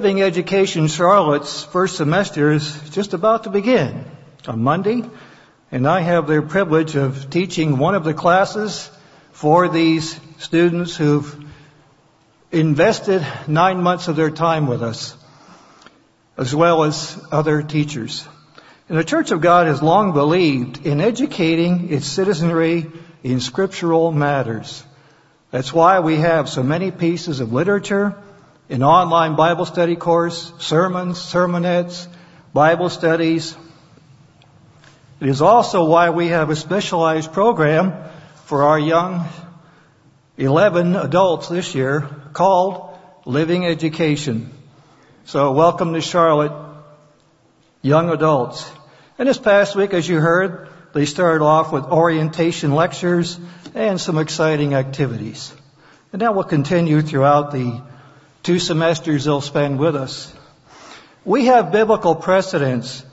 Living Education Charlotte's first semester is just about to begin on Monday, and I have the privilege of teaching one of the classes for these students who've invested nine months of their time with us, as well as other teachers. And the Church of God has long believed in educating its citizenry in scriptural matters. That's why we have so many pieces of literature, an online Bible study course, sermons, sermonettes, Bible studies. It is also why we have a specialized program for our young 11 adults this year called Living Education. So welcome to Charlotte, young adults. And this past week, as you heard, they started off with orientation lectures and some exciting activities. And that will continue throughout the two semesters they'll spend with us. We have biblical precedents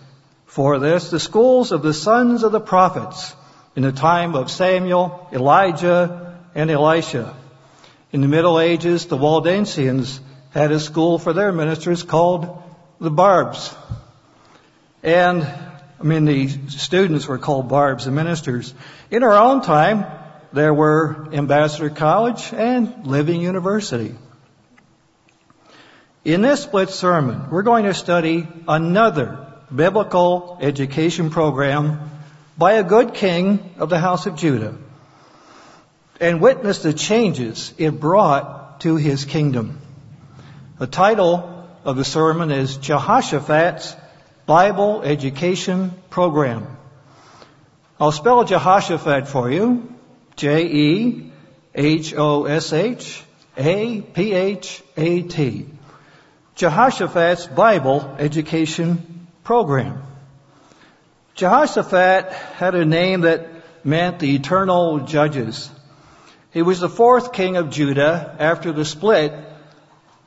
for this. The schools of the sons of the prophets in the time of Samuel, Elijah, and Elisha. In the Middle Ages, the Waldensians had a school for their ministers called the Barbs. And I mean, the students were called barbs, the ministers. In our own time, there were Ambassador College and Living University. In this split sermon, we're going to study another biblical education program by a good king of the house of Judah and witness the changes it brought to his kingdom. The title of the sermon is Jehoshaphat's Bible Education Program. I'll spell Jehoshaphat for you. J-E-H-O-S-H-A-P-H-A-T. Jehoshaphat's Bible Education Program. Jehoshaphat had a name that meant the eternal judges. He was the fourth king of Judah after the split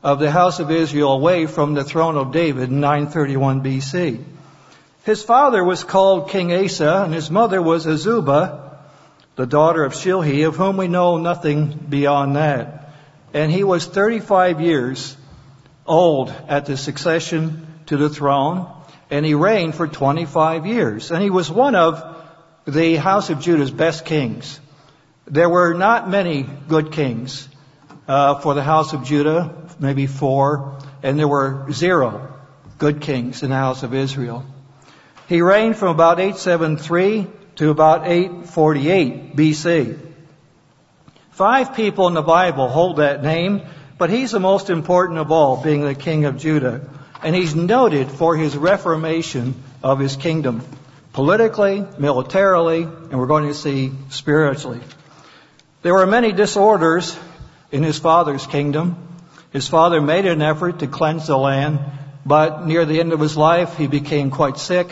of the house of Israel away from the throne of David in 931 BC. His father was called King Asa, and his mother was Azubah, the daughter of Shilhi, of whom we know nothing beyond that. And he was 35 years old at the succession to the throne, and he reigned for 25 years. And he was one of the house of Judah's best kings. There were not many good kings uh, for the house of Judah maybe four, and there were zero good kings in the house of Israel. He reigned from about 873 to about 848 BC. Five people in the Bible hold that name, but he's the most important of all, being the king of Judah. And he's noted for his reformation of his kingdom, politically, militarily, and we're going to see spiritually. There were many disorders in his father's kingdom, his father made an effort to cleanse the land, but near the end of his life, he became quite sick,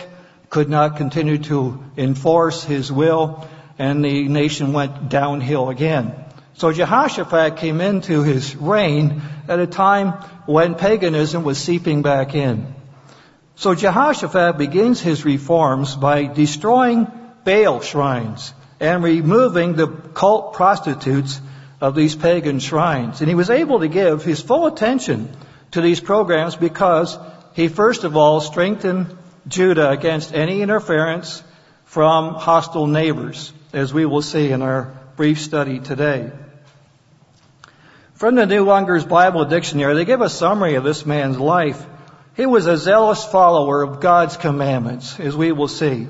could not continue to enforce his will, and the nation went downhill again. So Jehoshaphat came into his reign at a time when paganism was seeping back in. So Jehoshaphat begins his reforms by destroying Baal shrines and removing the cult prostitutes of these pagan shrines. And he was able to give his full attention to these programs because he first of all strengthened Judah against any interference from hostile neighbors, as we will see in our brief study today. From the New Unger's Bible Dictionary, they give a summary of this man's life. He was a zealous follower of God's commandments, as we will see.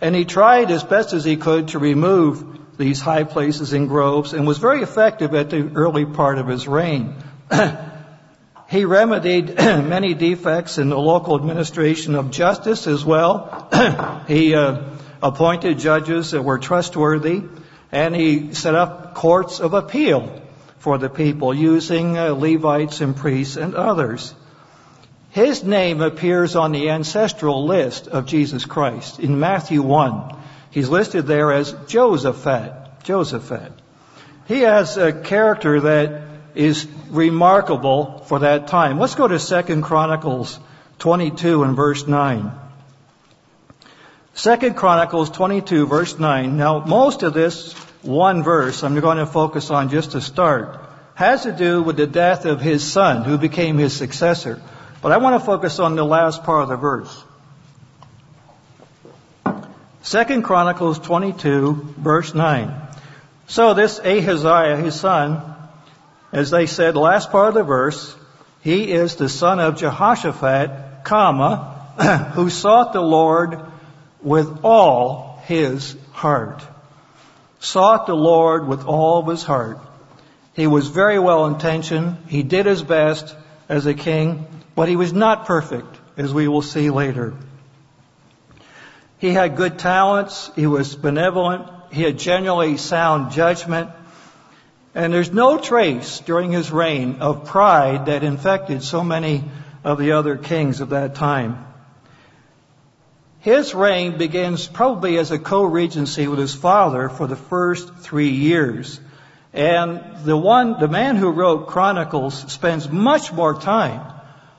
And he tried as best as he could to remove these high places and groves and was very effective at the early part of his reign. he remedied many defects in the local administration of justice as well. he uh, appointed judges that were trustworthy and he set up courts of appeal for the people using uh, Levites and priests and others. His name appears on the ancestral list of Jesus Christ in Matthew 1. He's listed there as Josaphat. Josaphat. He has a character that is remarkable for that time. Let's go to 2 Chronicles 22 and verse 9. 2 Chronicles 22 verse 9. Now, most of this one verse I'm going to focus on just to start has to do with the death of his son who became his successor. But I want to focus on the last part of the verse. Second Chronicles 22, verse 9. So this Ahaziah, his son, as they said, last part of the verse, he is the son of Jehoshaphat, comma, who sought the Lord with all his heart. Sought the Lord with all of his heart. He was very well intentioned. He did his best as a king, but he was not perfect, as we will see later. He had good talents. He was benevolent. He had generally sound judgment. And there's no trace during his reign of pride that infected so many of the other kings of that time. His reign begins probably as a co-regency with his father for the first three years. And the one, the man who wrote Chronicles spends much more time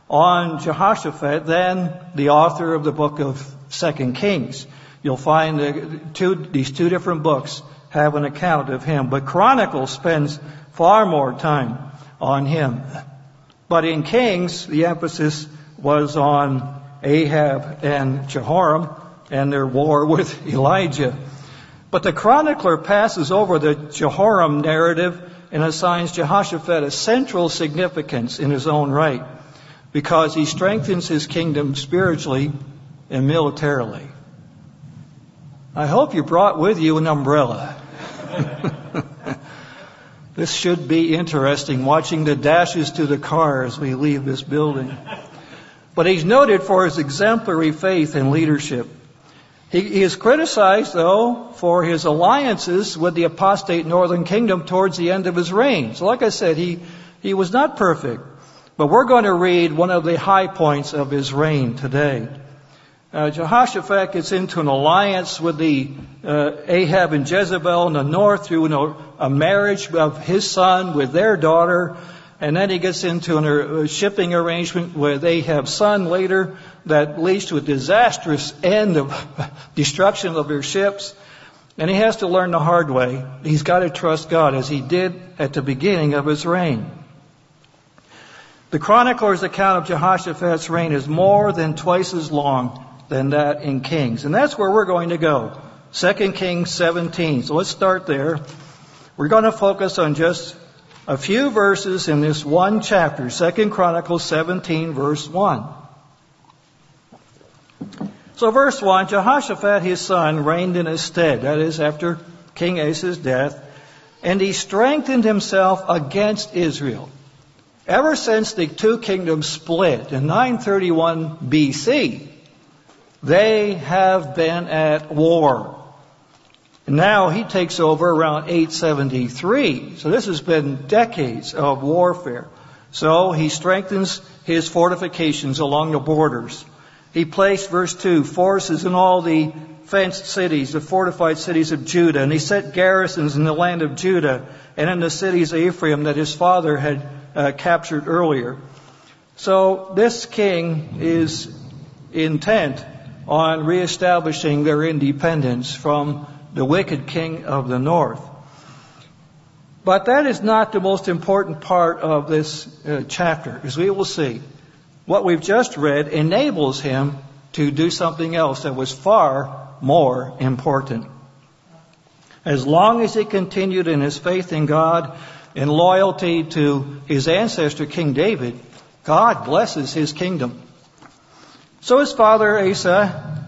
on Jehoshaphat than the author of the book of Second Kings. You'll find the two, these two different books have an account of him, but Chronicles spends far more time on him. But in Kings, the emphasis was on Ahab and Jehoram and their war with Elijah. But the chronicler passes over the Jehoram narrative and assigns Jehoshaphat a central significance in his own right because he strengthens his kingdom spiritually and militarily. I hope you brought with you an umbrella. this should be interesting watching the dashes to the car as we leave this building. But he's noted for his exemplary faith and leadership. He, he is criticized, though, for his alliances with the apostate northern kingdom towards the end of his reign. So, like I said, he, he was not perfect. But we're going to read one of the high points of his reign today. Uh, Jehoshaphat gets into an alliance with the uh, Ahab and Jezebel in the north through a, a marriage of his son with their daughter. And then he gets into a uh, shipping arrangement where they have son later that leads to a disastrous end of destruction of their ships. And he has to learn the hard way. He's got to trust God as he did at the beginning of his reign. The chronicler's account of Jehoshaphat's reign is more than twice as long than that in Kings. And that's where we're going to go. 2 Kings 17. So let's start there. We're going to focus on just a few verses in this one chapter, 2 Chronicles 17 verse 1. So verse 1, Jehoshaphat his son reigned in his stead, that is after King Asa's death, and he strengthened himself against Israel. Ever since the two kingdoms split in 931 BC, they have been at war. Now he takes over around 873. So this has been decades of warfare. So he strengthens his fortifications along the borders. He placed, verse 2, forces in all the fenced cities, the fortified cities of Judah, and he set garrisons in the land of Judah and in the cities of Ephraim that his father had uh, captured earlier. So this king is intent on reestablishing their independence from the wicked king of the north. But that is not the most important part of this uh, chapter, as we will see. What we've just read enables him to do something else that was far more important. As long as he continued in his faith in God and loyalty to his ancestor, King David, God blesses his kingdom. So his father Asa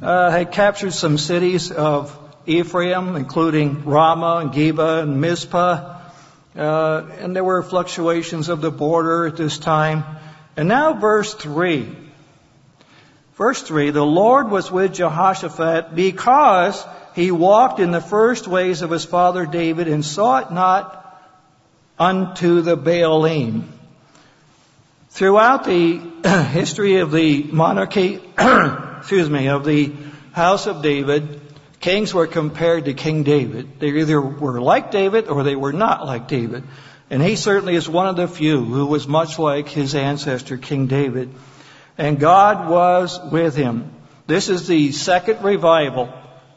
uh, had captured some cities of Ephraim, including Ramah and Geba and Mizpah. Uh, and there were fluctuations of the border at this time. And now verse 3. Verse 3, the Lord was with Jehoshaphat because he walked in the first ways of his father David and sought not unto the Baalim. Throughout the history of the monarchy, excuse me, of the house of David, kings were compared to King David. They either were like David or they were not like David. And he certainly is one of the few who was much like his ancestor, King David. And God was with him. This is the second revival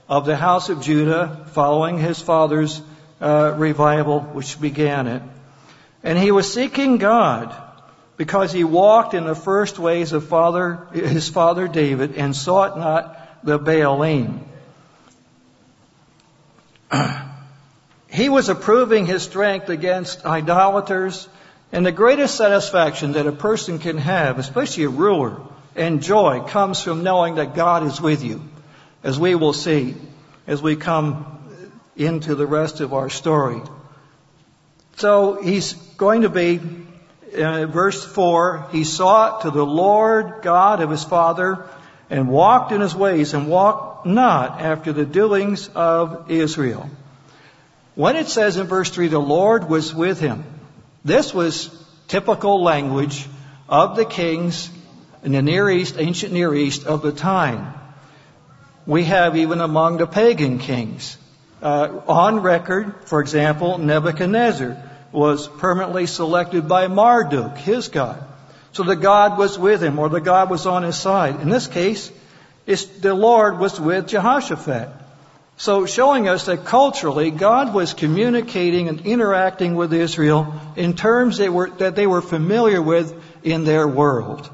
of the house of Judah following his father's uh, revival, which began it. And he was seeking God because he walked in the first ways of father, his father David and sought not the Baalim. He was approving his strength against idolaters and the greatest satisfaction that a person can have, especially a ruler, and joy comes from knowing that God is with you, as we will see as we come into the rest of our story. So he's going to be, uh, verse 4, he sought to the Lord God of his father and walked in his ways and walked not after the doings of Israel. When it says in verse 3, the Lord was with him, this was typical language of the kings in the Near East, ancient Near East of the time. We have even among the pagan kings. Uh, on record, for example, Nebuchadnezzar was permanently selected by Marduk, his god. So the God was with him, or the God was on his side. In this case, the Lord was with Jehoshaphat. So showing us that culturally, God was communicating and interacting with Israel in terms they were, that they were familiar with in their world.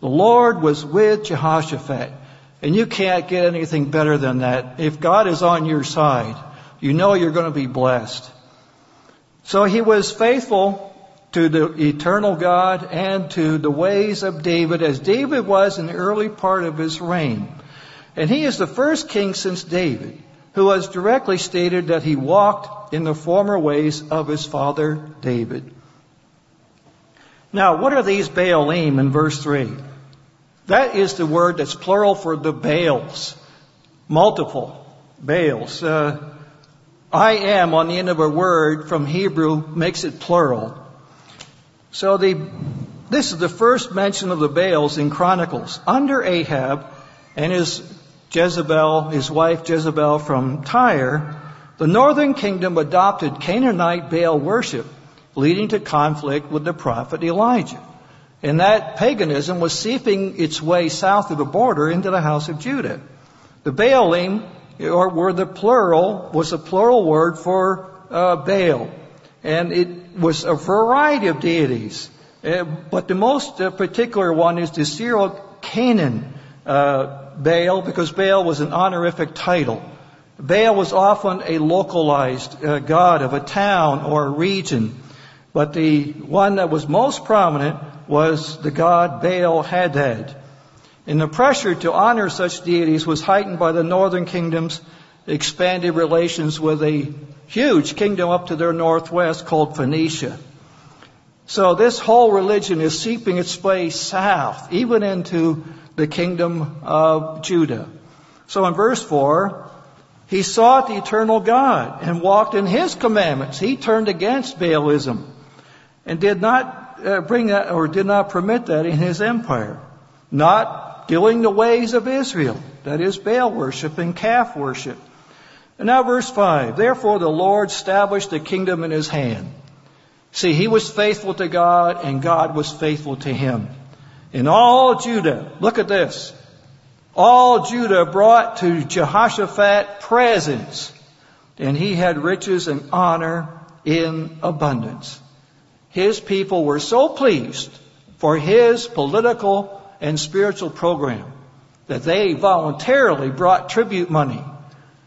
The Lord was with Jehoshaphat. And you can't get anything better than that. If God is on your side, you know you're going to be blessed. So he was faithful to the eternal God and to the ways of David as David was in the early part of his reign. And he is the first king since David who has directly stated that he walked in the former ways of his father David. Now, what are these Baalim in verse 3? That is the word that's plural for the Baals. Multiple Baals. Uh, I am on the end of a word from Hebrew makes it plural. So the, this is the first mention of the Baals in Chronicles. Under Ahab and his Jezebel, his wife Jezebel from Tyre, the northern kingdom adopted Canaanite Baal worship, leading to conflict with the prophet Elijah. And that paganism was seeping its way south of the border into the house of Judah. The Baalim, or were the plural, was a plural word for uh, Baal. And it was a variety of deities. Uh, but the most uh, particular one is the Syro-Canaan uh, Baal, because Baal was an honorific title. Baal was often a localized uh, god of a town or a region. But the one that was most prominent was the god Baal Hadad. And the pressure to honor such deities was heightened by the northern kingdom's expanded relations with a huge kingdom up to their northwest called Phoenicia. So this whole religion is seeping its way south, even into the kingdom of Judah. So in verse 4, he sought the eternal God and walked in his commandments. He turned against Baalism and did not uh, bring that or did not permit that in his empire. Not doing the ways of Israel, that is Baal worship and calf worship. And now verse 5. Therefore the Lord established the kingdom in his hand. See, he was faithful to God and God was faithful to him. In all Judah, look at this. All Judah brought to Jehoshaphat presents, and he had riches and honor in abundance. His people were so pleased for his political and spiritual program that they voluntarily brought tribute money.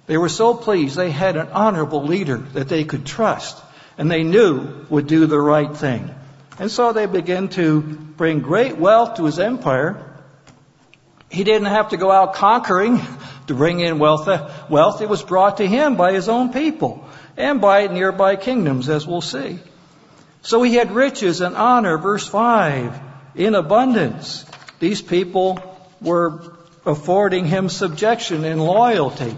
They were so pleased they had an honorable leader that they could trust and they knew would do the right thing. And so they began to bring great wealth to his empire. He didn't have to go out conquering to bring in wealth. Wealth, it was brought to him by his own people and by nearby kingdoms, as we'll see. So he had riches and honor, verse 5, in abundance. These people were affording him subjection and loyalty.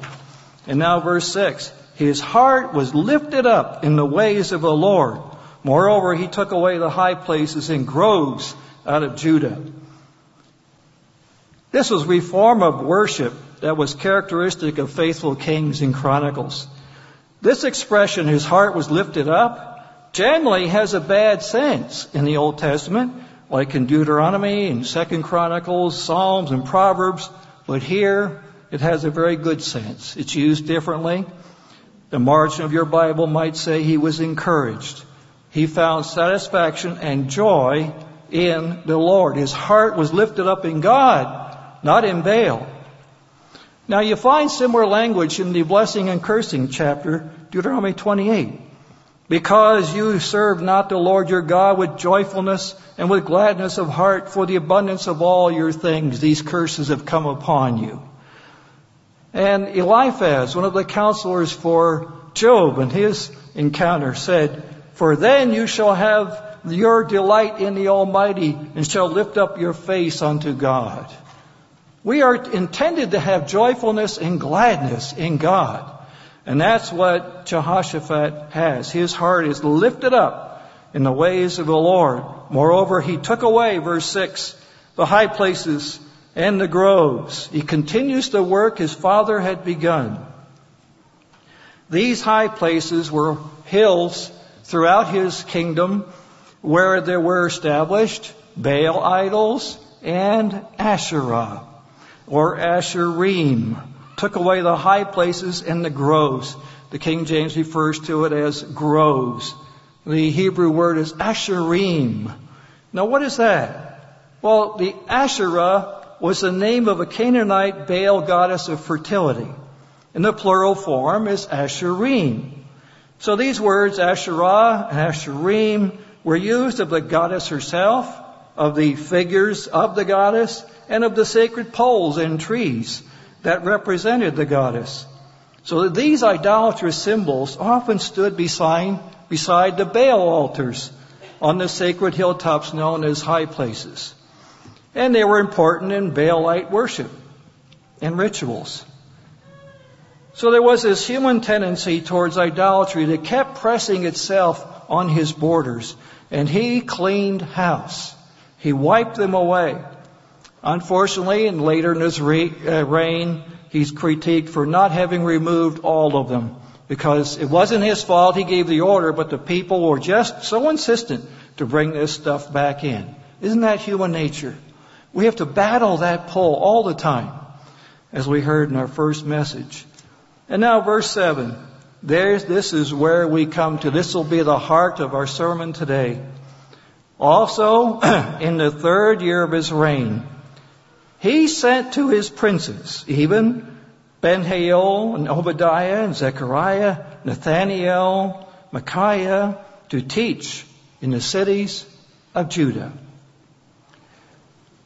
And now verse 6, his heart was lifted up in the ways of the Lord. Moreover, he took away the high places and groves out of Judah. This was reform of worship that was characteristic of faithful kings in Chronicles. This expression, his heart was lifted up, generally has a bad sense in the Old Testament, like in Deuteronomy and Second Chronicles, Psalms and Proverbs, but here it has a very good sense. It's used differently. The margin of your Bible might say he was encouraged. He found satisfaction and joy in the Lord. His heart was lifted up in God, not in Baal. Now you find similar language in the blessing and cursing chapter, Deuteronomy 28. Because you serve not the Lord your God with joyfulness and with gladness of heart for the abundance of all your things, these curses have come upon you. And Eliphaz, one of the counselors for Job and his encounter said, For then you shall have your delight in the Almighty and shall lift up your face unto God. We are intended to have joyfulness and gladness in God. And that's what Jehoshaphat has. His heart is lifted up in the ways of the Lord. Moreover, he took away, verse 6, the high places and the groves. He continues the work his father had begun. These high places were hills throughout his kingdom where there were established Baal idols and Asherah or Asherim. Took away the high places and the groves. The King James refers to it as groves. The Hebrew word is Asherim. Now what is that? Well, the Asherah was the name of a Canaanite Baal goddess of fertility. And the plural form is Asherim. So these words, Asherah and Asherim, were used of the goddess herself, of the figures of the goddess, and of the sacred poles and trees that represented the goddess. So these idolatrous symbols often stood beside, beside the Baal altars on the sacred hilltops known as high places. And they were important in Baalite worship and rituals. So there was this human tendency towards idolatry that kept pressing itself on his borders. And he cleaned house. He wiped them away. Unfortunately, and later in his re- uh, reign, he's critiqued for not having removed all of them because it wasn't his fault. He gave the order, but the people were just so insistent to bring this stuff back in. Isn't that human nature? We have to battle that pull all the time, as we heard in our first message. And now verse 7. There's, this is where we come to. This will be the heart of our sermon today. Also, in the third year of his reign, he sent to his princes, even Ben-Hail and Obadiah and Zechariah, Nathaniel, Micaiah, to teach in the cities of Judah.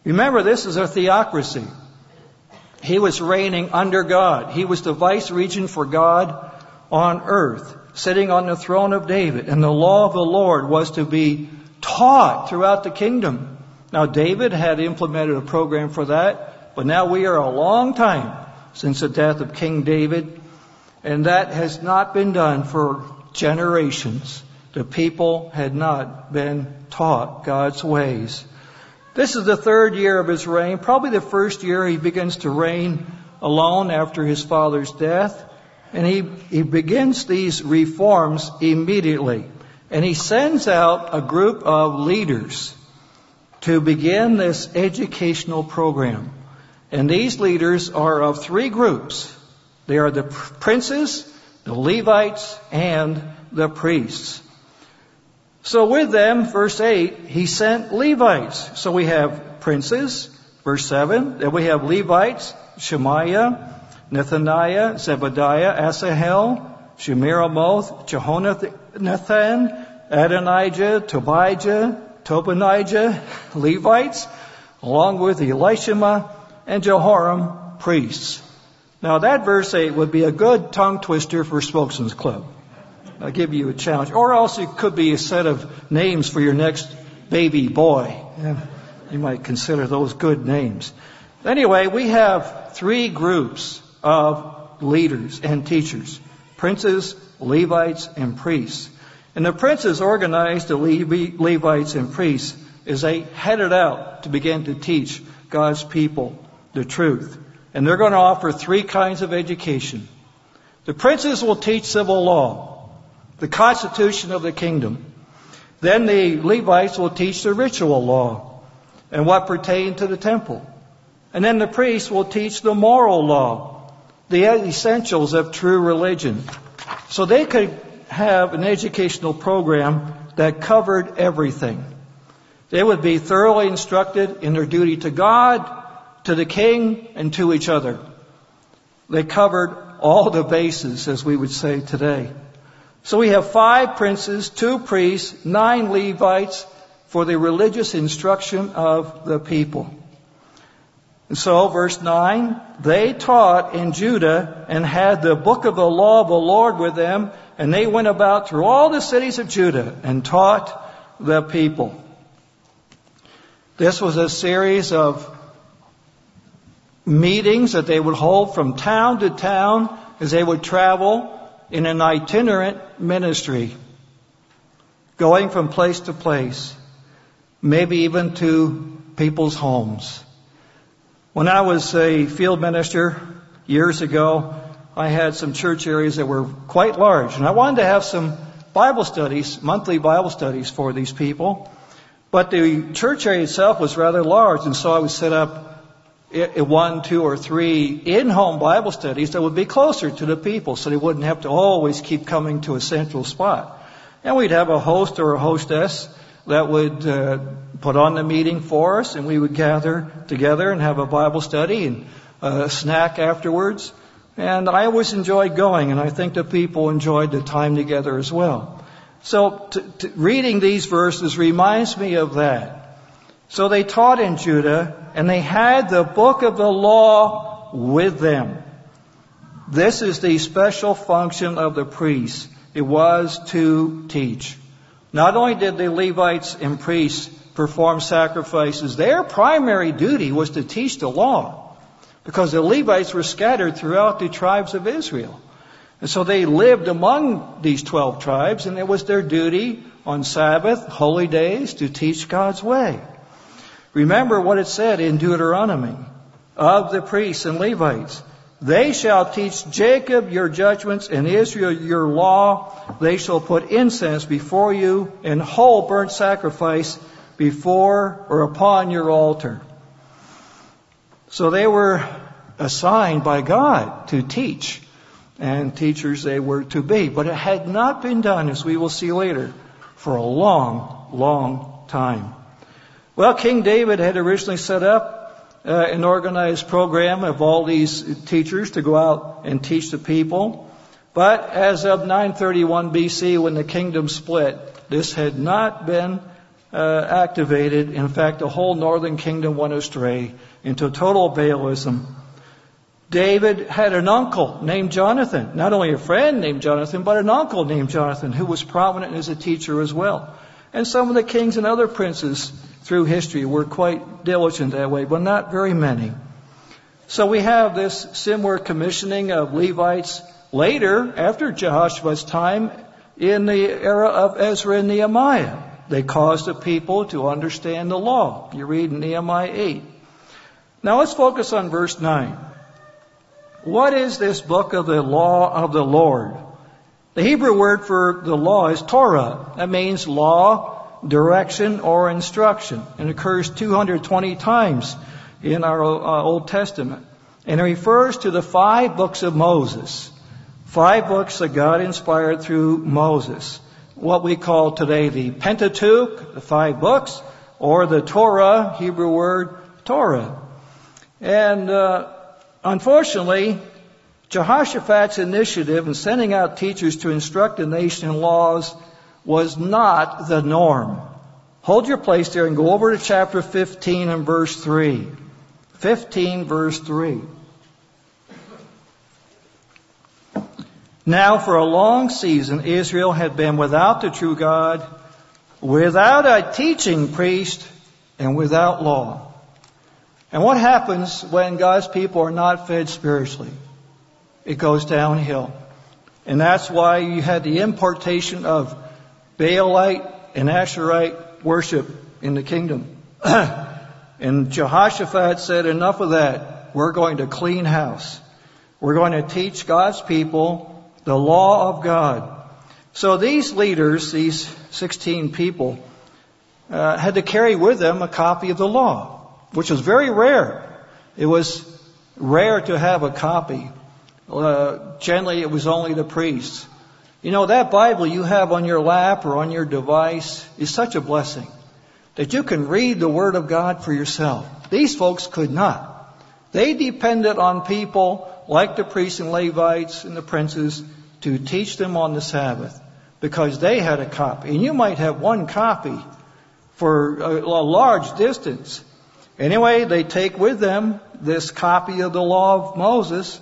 Remember, this is a theocracy. He was reigning under God. He was the vice regent for God on earth, sitting on the throne of David. And the law of the Lord was to be taught throughout the kingdom. Now, David had implemented a program for that, but now we are a long time since the death of King David, and that has not been done for generations. The people had not been taught God's ways. This is the third year of his reign, probably the first year he begins to reign alone after his father's death. And he, he begins these reforms immediately. And he sends out a group of leaders to begin this educational program. And these leaders are of three groups. They are the princes, the Levites, and the priests. So with them, verse 8, he sent Levites. So we have princes, verse 7. Then we have Levites, Shemaiah, Nethaniah, Zebediah, Asahel, Shemiramoth, Jehonathan, Adonijah, Tobijah, Tobinijah, Levites, along with Elishama and Jehoram, priests. Now that verse 8 would be a good tongue twister for Spokesman's Club. I'll give you a challenge. Or else it could be a set of names for your next baby boy. You might consider those good names. Anyway, we have three groups of leaders and teachers. Princes, Levites, and priests. And the princes organized the Levites and priests as they headed out to begin to teach God's people the truth. And they're going to offer three kinds of education. The princes will teach civil law the constitution of the kingdom. Then the Levites will teach the ritual law and what pertained to the temple. And then the priests will teach the moral law, the essentials of true religion. So they could have an educational program that covered everything. They would be thoroughly instructed in their duty to God, to the king, and to each other. They covered all the bases, as we would say today. So we have five princes, two priests, nine Levites for the religious instruction of the people. And so, verse 9, they taught in Judah and had the book of the law of the Lord with them, and they went about through all the cities of Judah and taught the people. This was a series of meetings that they would hold from town to town as they would travel in an itinerant ministry, going from place to place, maybe even to people's homes. When I was a field minister years ago, I had some church areas that were quite large, and I wanted to have some Bible studies, monthly Bible studies for these people. But the church area itself was rather large, and so I would set up one, two, or three in-home Bible studies that would be closer to the people, so they wouldn't have to always keep coming to a central spot. And we'd have a host or a hostess that would uh, put on the meeting for us, and we would gather together and have a Bible study and a snack afterwards. And I always enjoyed going, and I think the people enjoyed the time together as well. So to, to reading these verses reminds me of that. So they taught in Judah, and they had the book of the law with them. This is the special function of the priests. It was to teach. Not only did the Levites and priests perform sacrifices, their primary duty was to teach the law because the Levites were scattered throughout the tribes of Israel. And so they lived among these 12 tribes and it was their duty on Sabbath, holy days, to teach God's way. Remember what it said in Deuteronomy of the priests and Levites. They shall teach Jacob your judgments and Israel your law. They shall put incense before you and whole burnt sacrifice before or upon your altar. So they were assigned by God to teach, and teachers they were to be. But it had not been done, as we will see later, for a long, long time. Well, King David had originally set up uh, an organized program of all these teachers to go out and teach the people. But as of 931 BC, when the kingdom split, this had not been uh, activated. In fact, the whole northern kingdom went astray into total Baalism. David had an uncle named Jonathan, not only a friend named Jonathan, but an uncle named Jonathan who was prominent as a teacher as well. And some of the kings and other princes through history were quite diligent that way, but not very many. So we have this similar commissioning of Levites later, after Jehoshaphat's time, in the era of Ezra and Nehemiah. They caused the people to understand the law. You read Nehemiah 8. Now let's focus on verse 9. What is this book of the law of the Lord? The Hebrew word for the law is Torah. That means law, direction, or instruction. It occurs 220 times in our uh, Old Testament. And it refers to the five books of Moses. Five books that God inspired through Moses. What we call today the Pentateuch, the five books, or the Torah, Hebrew word Torah. And uh, unfortunately, Jehoshaphat's initiative in sending out teachers to instruct the nation in laws was not the norm. Hold your place there and go over to chapter 15 and verse 3. 15 verse 3. Now for a long season Israel had been without the true God, without a teaching priest, and without law. And what happens when God's people are not fed spiritually? It goes downhill. And that's why you had the importation of Baalite and Asherite worship in the kingdom. and Jehoshaphat said, enough of that. We're going to clean house. We're going to teach God's people the law of God. So these leaders, these 16 people, uh, had to carry with them a copy of the law, which was very rare. It was rare to have a copy. Uh, generally, it was only the priests. You know, that Bible you have on your lap or on your device is such a blessing. that you can read the Word of God for yourself. These folks could not. They depended on people like the priests and Levites and the princes to teach them on the Sabbath because they had a copy. And you might have one copy for a, large distance. Anyway, they take with them this copy of the law of Moses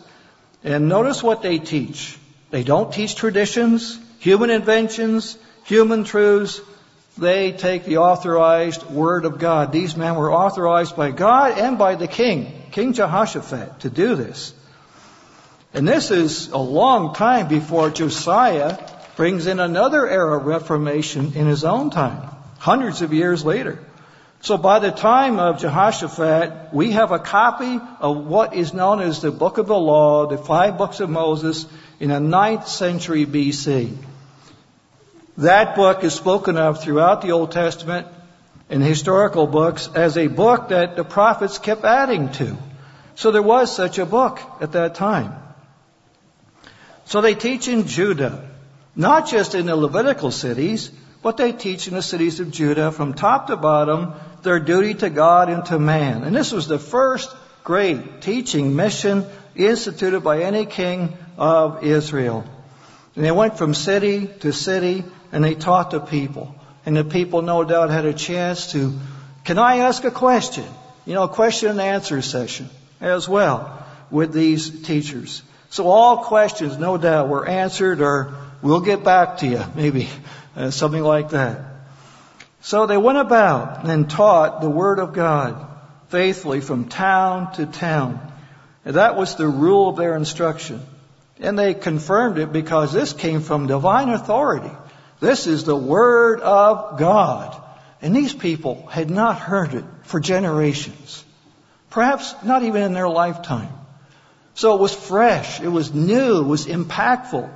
and notice what they teach. They don't teach traditions, human inventions, human truths. They take the authorized word of God. These men were authorized by God and by the king, King Jehoshaphat, to do this. And this is a long time before Josiah brings in another era of reformation in his own time, hundreds of years later. So by the time of Jehoshaphat, we have a copy of what is known as the Book of the Law, the five books of Moses, in the ninth century BC. That book is spoken of throughout the Old Testament in historical books as a book that the prophets kept adding to. So there was such a book at that time. So they teach in Judah, not just in the Levitical cities, but they teach in the cities of Judah from top to bottom their duty to God and to man. And this was the first great teaching mission instituted by any king of Israel. And they went from city to city and they taught the people. And the people no doubt had a chance to, can I ask a question? You know, question and answer session as well with these teachers. So all questions, no doubt, were answered or we'll get back to you, maybe, uh, something like that. So they went about and taught the Word of God faithfully from town to town. And that was the rule of their instruction. And they confirmed it because this came from divine authority. This is the Word of God. And these people had not heard it for generations. Perhaps not even in their lifetime. So it was fresh, it was new, it was impactful.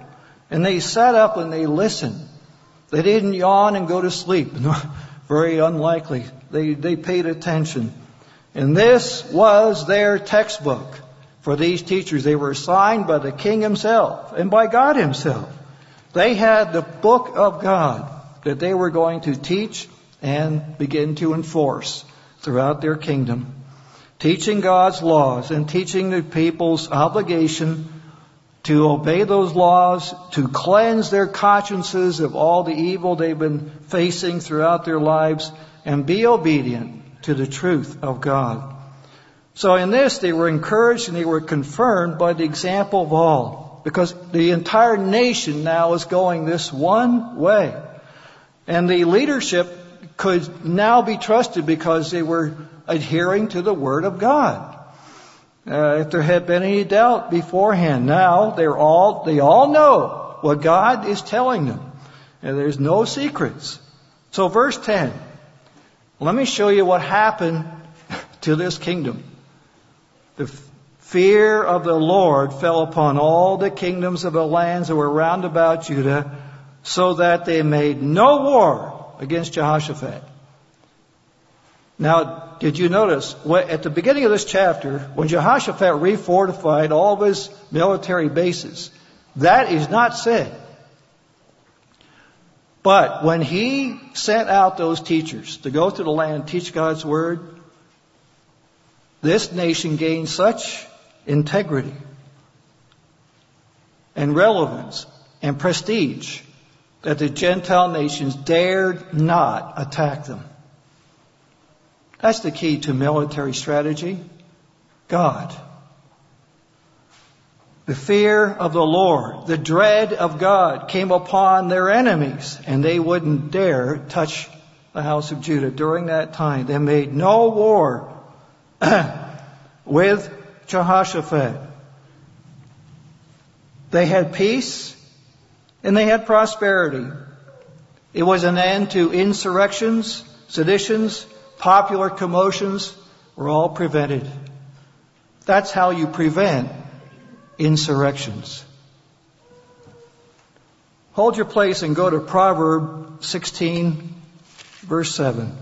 And they sat up and they listened. They didn't yawn and go to sleep. Very unlikely. They, they paid attention. And this was their textbook for these teachers. They were assigned by the king himself and by God himself. They had the book of God that they were going to teach and begin to enforce throughout their kingdom teaching God's laws and teaching the people's obligation to obey those laws, to cleanse their consciences of all the evil they've been facing throughout their lives, and be obedient to the truth of God. So in this, they were encouraged and they were confirmed by the example of all, because the entire nation now is going this one way. And the leadership could now be trusted because they were adhering to the Word of God. Uh, if there had been any doubt beforehand, now they're all, they all know what God is telling them. And there's no secrets. So verse 10. Let me show you what happened to this kingdom. The fear of the Lord fell upon all the kingdoms of the lands that were round about Judah, so that they made no war against Jehoshaphat. Now, did you notice at the beginning of this chapter, when Jehoshaphat refortified all of his military bases, that is not said. But when he sent out those teachers to go to the land, teach God's word, this nation gained such integrity and relevance and prestige that the Gentile nations dared not attack them. That's the key to military strategy. God. The fear of the Lord, the dread of God came upon their enemies, and they wouldn't dare touch the house of Judah during that time. They made no war with Jehoshaphat. They had peace and they had prosperity. It was an end to insurrections, seditions, popular commotions were all prevented. That's how you prevent insurrections. Hold your place and go to Proverb 16, verse 7.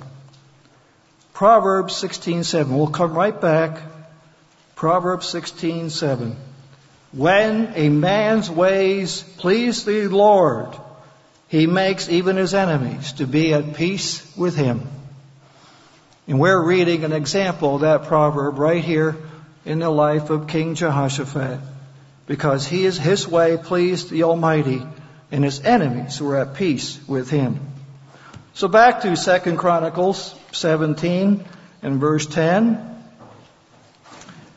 Proverbs 16:7. We'll come right back. Proverbs 16:7. When a man's ways please the Lord, he makes even his enemies to be at peace with him. And we're reading an example of that proverb right here in the life of King Jehoshaphat. Because he is his way pleased the Almighty, and his enemies were at peace with him. So back to 2 Chronicles 17 and verse 10.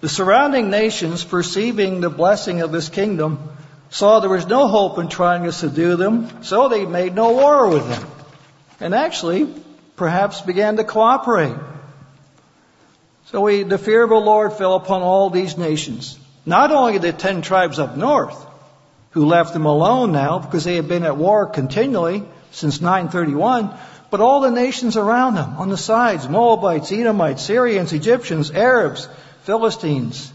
The surrounding nations, perceiving the blessing of his kingdom, saw there was no hope in trying to subdue them, so they made no war with them. And actually, perhaps began to cooperate. So we, the fear of the Lord fell upon all these nations. Not only the ten tribes up north, who left them alone now because they had been at war continually since 931, but all the nations around them on the sides, Moabites, Edomites, Syrians, Egyptians, Arabs, Philistines.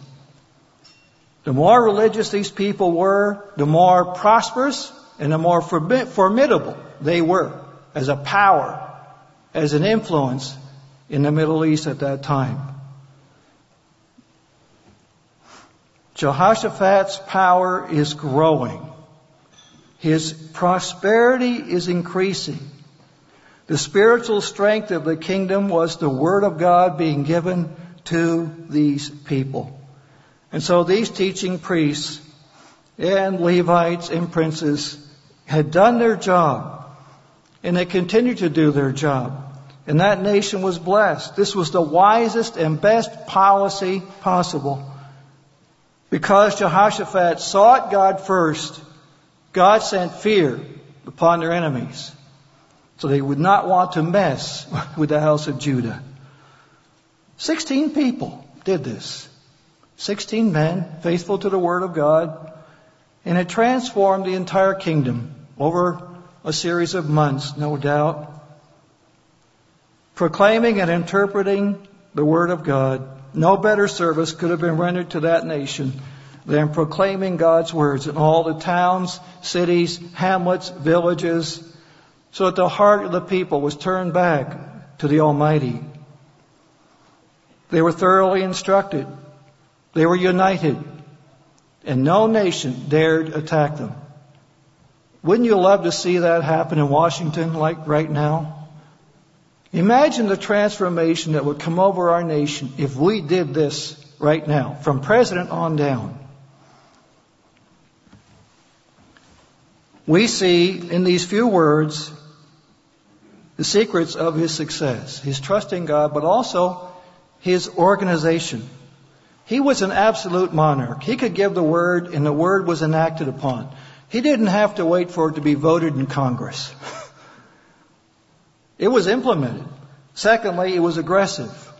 The more religious these people were, the more prosperous and the more formidable they were as a power, as an influence in the Middle East at that time. Jehoshaphat's power is growing. His prosperity is increasing. The spiritual strength of the kingdom was the Word of God being given to these people. And so these teaching priests and Levites and princes had done their job and they continued to do their job. And that nation was blessed. This was the wisest and best policy possible. Because Jehoshaphat sought God first, God sent fear upon their enemies. So they would not want to mess with the house of Judah. Sixteen people did this. Sixteen men, faithful to the Word of God, and it transformed the entire kingdom over a series of months, no doubt. Proclaiming and interpreting the Word of God no better service could have been rendered to that nation than proclaiming God's words in all the towns, cities, hamlets, villages, so that the heart of the people was turned back to the Almighty. They were thoroughly instructed. They were united. And no nation dared attack them. Wouldn't you love to see that happen in Washington like right now? Imagine the transformation that would come over our nation if we did this right now, from president on down. We see in these few words the secrets of his success, his trusting God, but also his organization. He was an absolute monarch. He could give the word and the word was enacted upon. He didn't have to wait for it to be voted in Congress. It was implemented. Secondly, it was aggressive.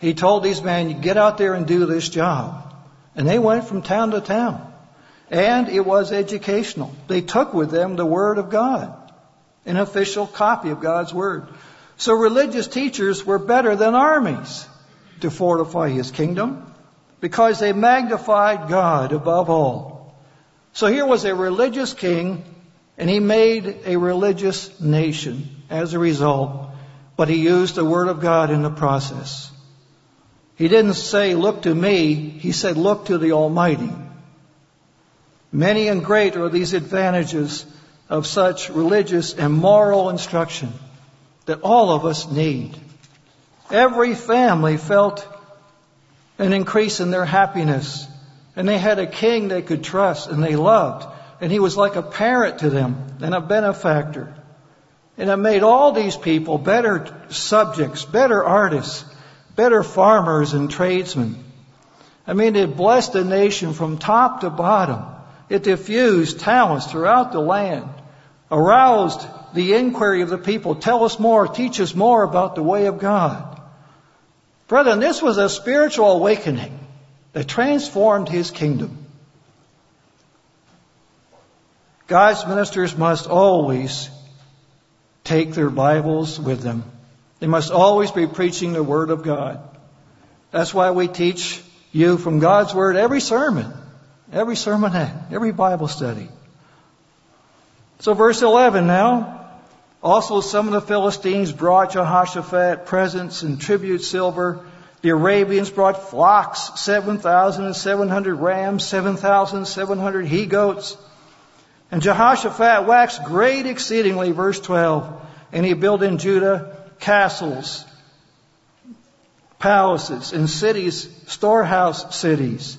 He told these men, get out there and do this job. And they went from town to town. And it was educational. They took with them the Word of God, an official copy of God's Word. So religious teachers were better than armies to fortify His kingdom because they magnified God above all. So here was a religious king and he made a religious nation as a result, but he used the Word of God in the process. He didn't say, look to me. He said, look to the Almighty. Many and great are these advantages of such religious and moral instruction that all of us need. Every family felt an increase in their happiness, and they had a king they could trust and they loved, and he was like a parent to them and a benefactor. And it made all these people better subjects, better artists, better farmers and tradesmen. I mean, it blessed the nation from top to bottom. It diffused talents throughout the land, aroused the inquiry of the people. Tell us more, teach us more about the way of God. Brethren, this was a spiritual awakening that transformed his kingdom. God's ministers must always take their Bibles with them. They must always be preaching the Word of God. That's why we teach you from God's Word every sermon, every sermonette, every Bible study. So verse 11 now. Also some of the Philistines brought Jehoshaphat presents and tribute silver. The Arabians brought flocks, 7,700 rams, 7,700 he goats. And Jehoshaphat waxed great exceedingly, verse 12, and he built in Judah castles palaces and cities, storehouse cities.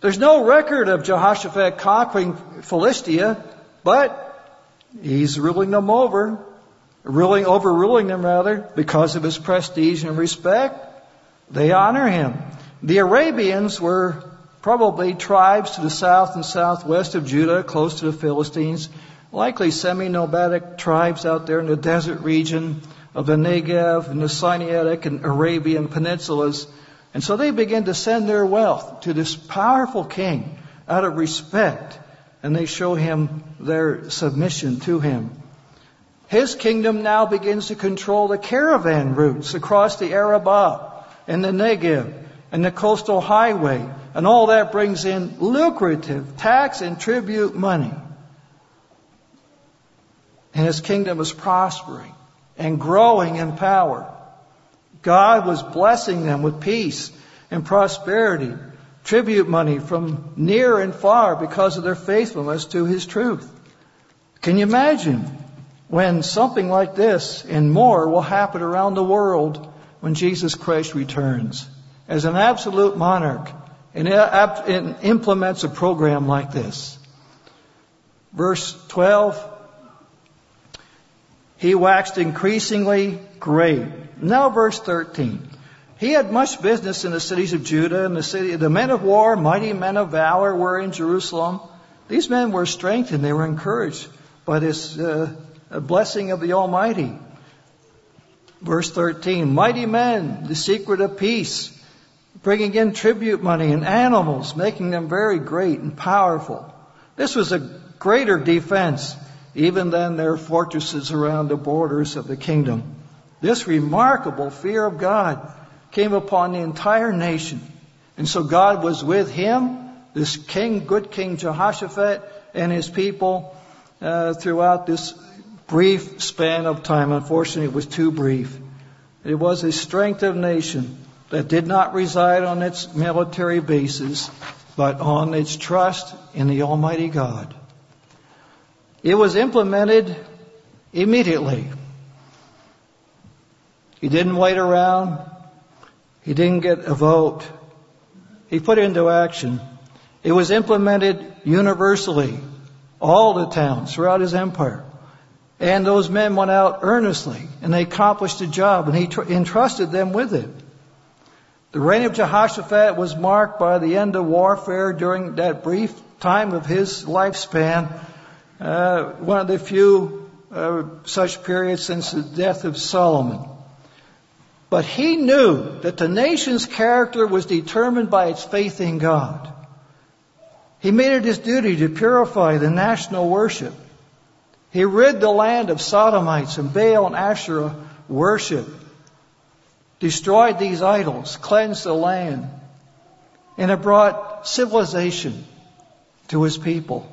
There's no record of Jehoshaphat conquering Philistia, but he's ruling them over, ruling, overruling them rather, because of his prestige and respect. They honor him. The Arabians were probably tribes to the south and southwest of Judah, close to the Philistines, likely semi-nomadic tribes out there in the desert region of the Negev and the Sinaitic and Arabian peninsulas. And so they begin to send their wealth to this powerful king out of respect, and they show him their submission to him. His kingdom now begins to control the caravan routes across the Arabah and the Negev and the coastal highway, and all that brings in lucrative tax and tribute money. And his kingdom is prospering and growing in power. God was blessing them with peace and prosperity, tribute money from near and far because of their faithfulness to his truth. Can you imagine when something like this and more will happen around the world when Jesus Christ returns as an absolute monarch and implements a program like this? Verse 12, he waxed increasingly great. Now verse 13. He had much business in the cities of Judah and the city, the men of war, mighty men of valor were in Jerusalem. These men were strengthened. They were encouraged by this uh, blessing of the Almighty. Verse 13. Mighty men, the secret of peace, bringing in tribute money and animals, making them very great and powerful. This was a greater defense even than their fortresses around the borders of the kingdom. This remarkable fear of God came upon the entire nation. And so God was with him, this king, good King Jehoshaphat, and his people uh, throughout this brief span of time. Unfortunately, it was too brief. It was a strength of nation that did not reside on its military bases, but on its trust in the Almighty God. It was implemented immediately. He didn't wait around. He didn't get a vote. He put it into action. It was implemented universally, all the towns throughout his empire. And those men went out earnestly and they accomplished the job and he tr- entrusted them with it. The reign of Jehoshaphat was marked by the end of warfare during that brief time of his lifespan uh, one of the few uh, such periods since the death of Solomon. But he knew that the nation's character was determined by its faith in God. He made it his duty to purify the national worship. He rid the land of Sodomites and Baal and Asherah worship, destroyed these idols, cleansed the land, and it brought civilization to his people.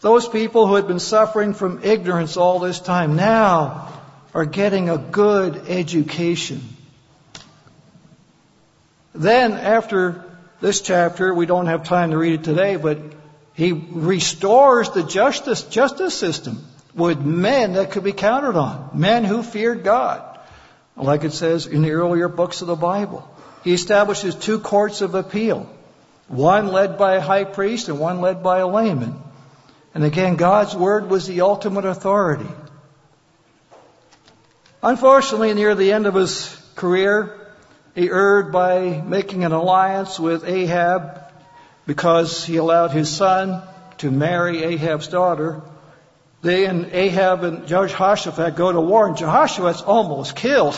Those people who had been suffering from ignorance all this time now are getting a good education. Then, after this chapter, we don't have time to read it today, but he restores the justice, justice system with men that could be counted on, men who feared God, like it says in the earlier books of the Bible. He establishes two courts of appeal, one led by a high priest and one led by a layman. And again, God's word was the ultimate authority. Unfortunately, near the end of his career, he erred by making an alliance with Ahab because he allowed his son to marry Ahab's daughter. They and Ahab and Jehoshaphat go to war, and Jehoshaphat's almost killed.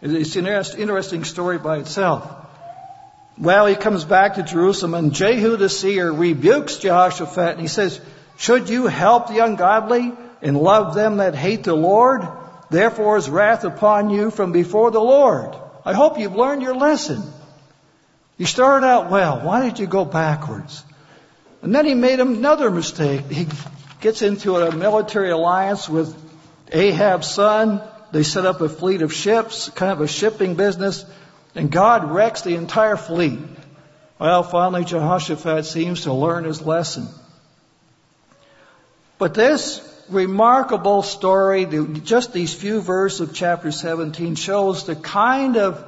It's an interesting story by itself. Well, he comes back to Jerusalem and Jehu the seer rebukes Jehoshaphat and he says, should you help the ungodly and love them that hate the Lord? Therefore is wrath upon you from before the Lord. I hope you've learned your lesson. You started out well. Why did you go backwards? And then he made another mistake. He gets into a military alliance with Ahab's son. They set up a fleet of ships, kind of a shipping business. And God wrecks the entire fleet. Well, finally, Jehoshaphat seems to learn his lesson. But this remarkable story, just these few verses of chapter 17, shows the kind of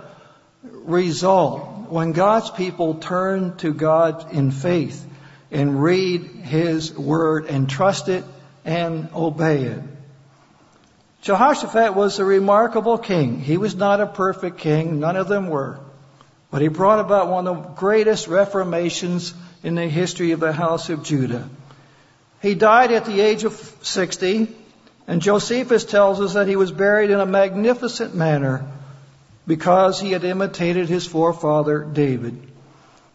result when God's people turn to God in faith and read His Word and trust it and obey it. Jehoshaphat was a remarkable king. He was not a perfect king. None of them were. But he brought about one of the greatest reformations in the history of the house of Judah. He died at the age of 60, and Josephus tells us that he was buried in a magnificent manner because he had imitated his forefather David.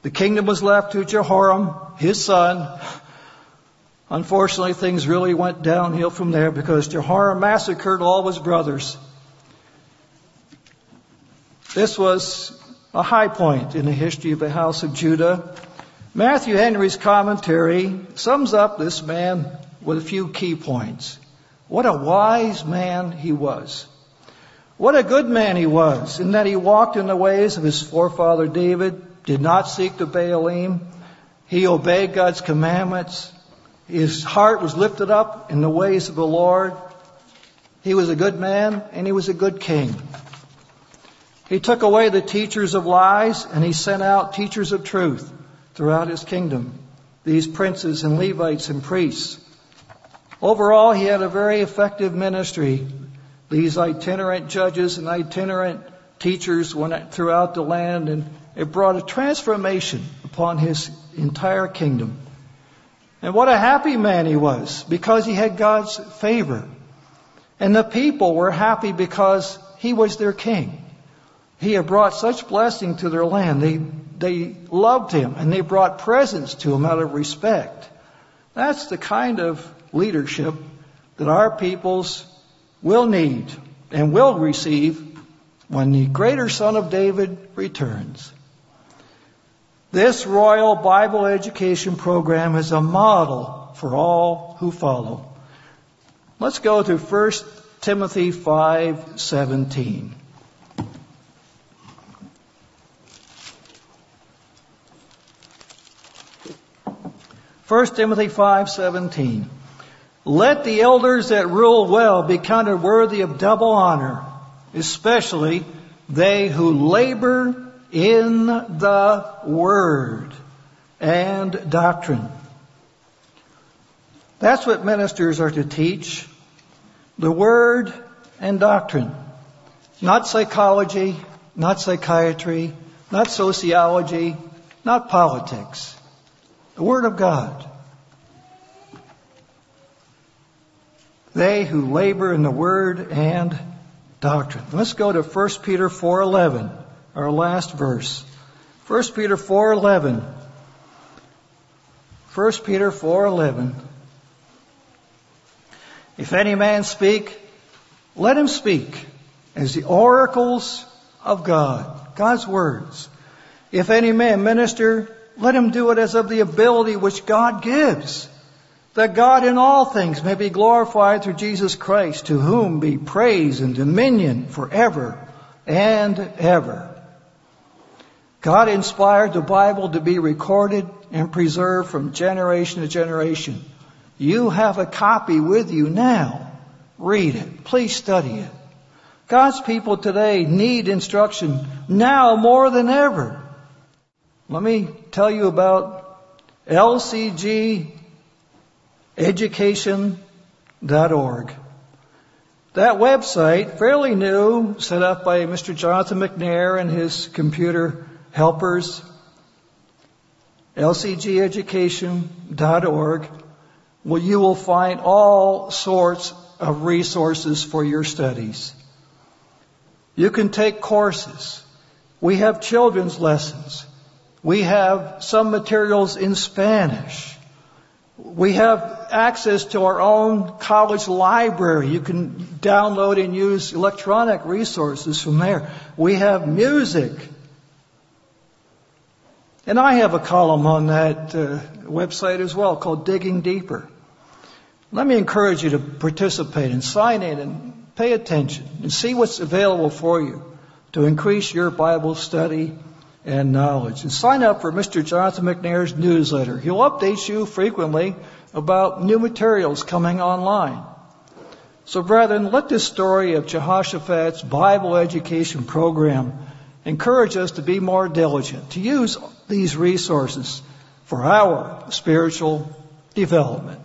The kingdom was left to Jehoram, his son. Unfortunately, things really went downhill from there because Jehoram massacred all his brothers. This was a high point in the history of the house of Judah. Matthew Henry's commentary sums up this man with a few key points. What a wise man he was. What a good man he was in that he walked in the ways of his forefather David, did not seek the Baalim. He obeyed God's commandments. His heart was lifted up in the ways of the Lord. He was a good man and he was a good king. He took away the teachers of lies and he sent out teachers of truth throughout his kingdom, these princes and Levites and priests. Overall, he had a very effective ministry. These itinerant judges and itinerant teachers went throughout the land and it brought a transformation upon his entire kingdom. And what a happy man he was because he had God's favor. And the people were happy because he was their king. He had brought such blessing to their land. They, they loved him and they brought presents to him out of respect. That's the kind of leadership that our peoples will need and will receive when the greater son of David returns. This Royal Bible Education Program is a model for all who follow. Let's go to 1 Timothy 5:17. 1 Timothy 5:17 Let the elders that rule well be counted worthy of double honor, especially they who labor in the word and doctrine. That's what ministers are to teach. The word and doctrine. Not psychology, not psychiatry, not sociology, not politics. The Word of God. They who labor in the Word and doctrine. Let's go to 1 Peter 4.11, our last verse. 1 Peter 4.11. 1 Peter 4.11. If any man speak, let him speak as the oracles of God, God's words. If any man minister, let him do it as of the ability which God gives, that God in all things may be glorified through Jesus Christ, to whom be praise and dominion forever and ever. God inspired the Bible to be recorded and preserved from generation to generation. You have a copy with you now. Read it. Please study it. God's people today need instruction now more than ever. Let me tell you about lcgeducation.org. That website, fairly new, set up by Mr. Jonathan McNair and his computer helpers, lcgeducation.org, you will find all sorts of resources for your studies. You can take courses. We have children's lessons. We have some materials in Spanish. We have access to our own college library. You can download and use electronic resources from there. We have music. And I have a column on that uh, website as well called Digging Deeper. Let me encourage you to participate and sign in and pay attention and see what's available for you to increase your Bible study and knowledge. And sign up for Mr. Jonathan McNair's newsletter. He'll update you frequently about new materials coming online. So brethren, let this story of Jehoshaphat's Bible education program encourage us to be more diligent, to use these resources for our spiritual development.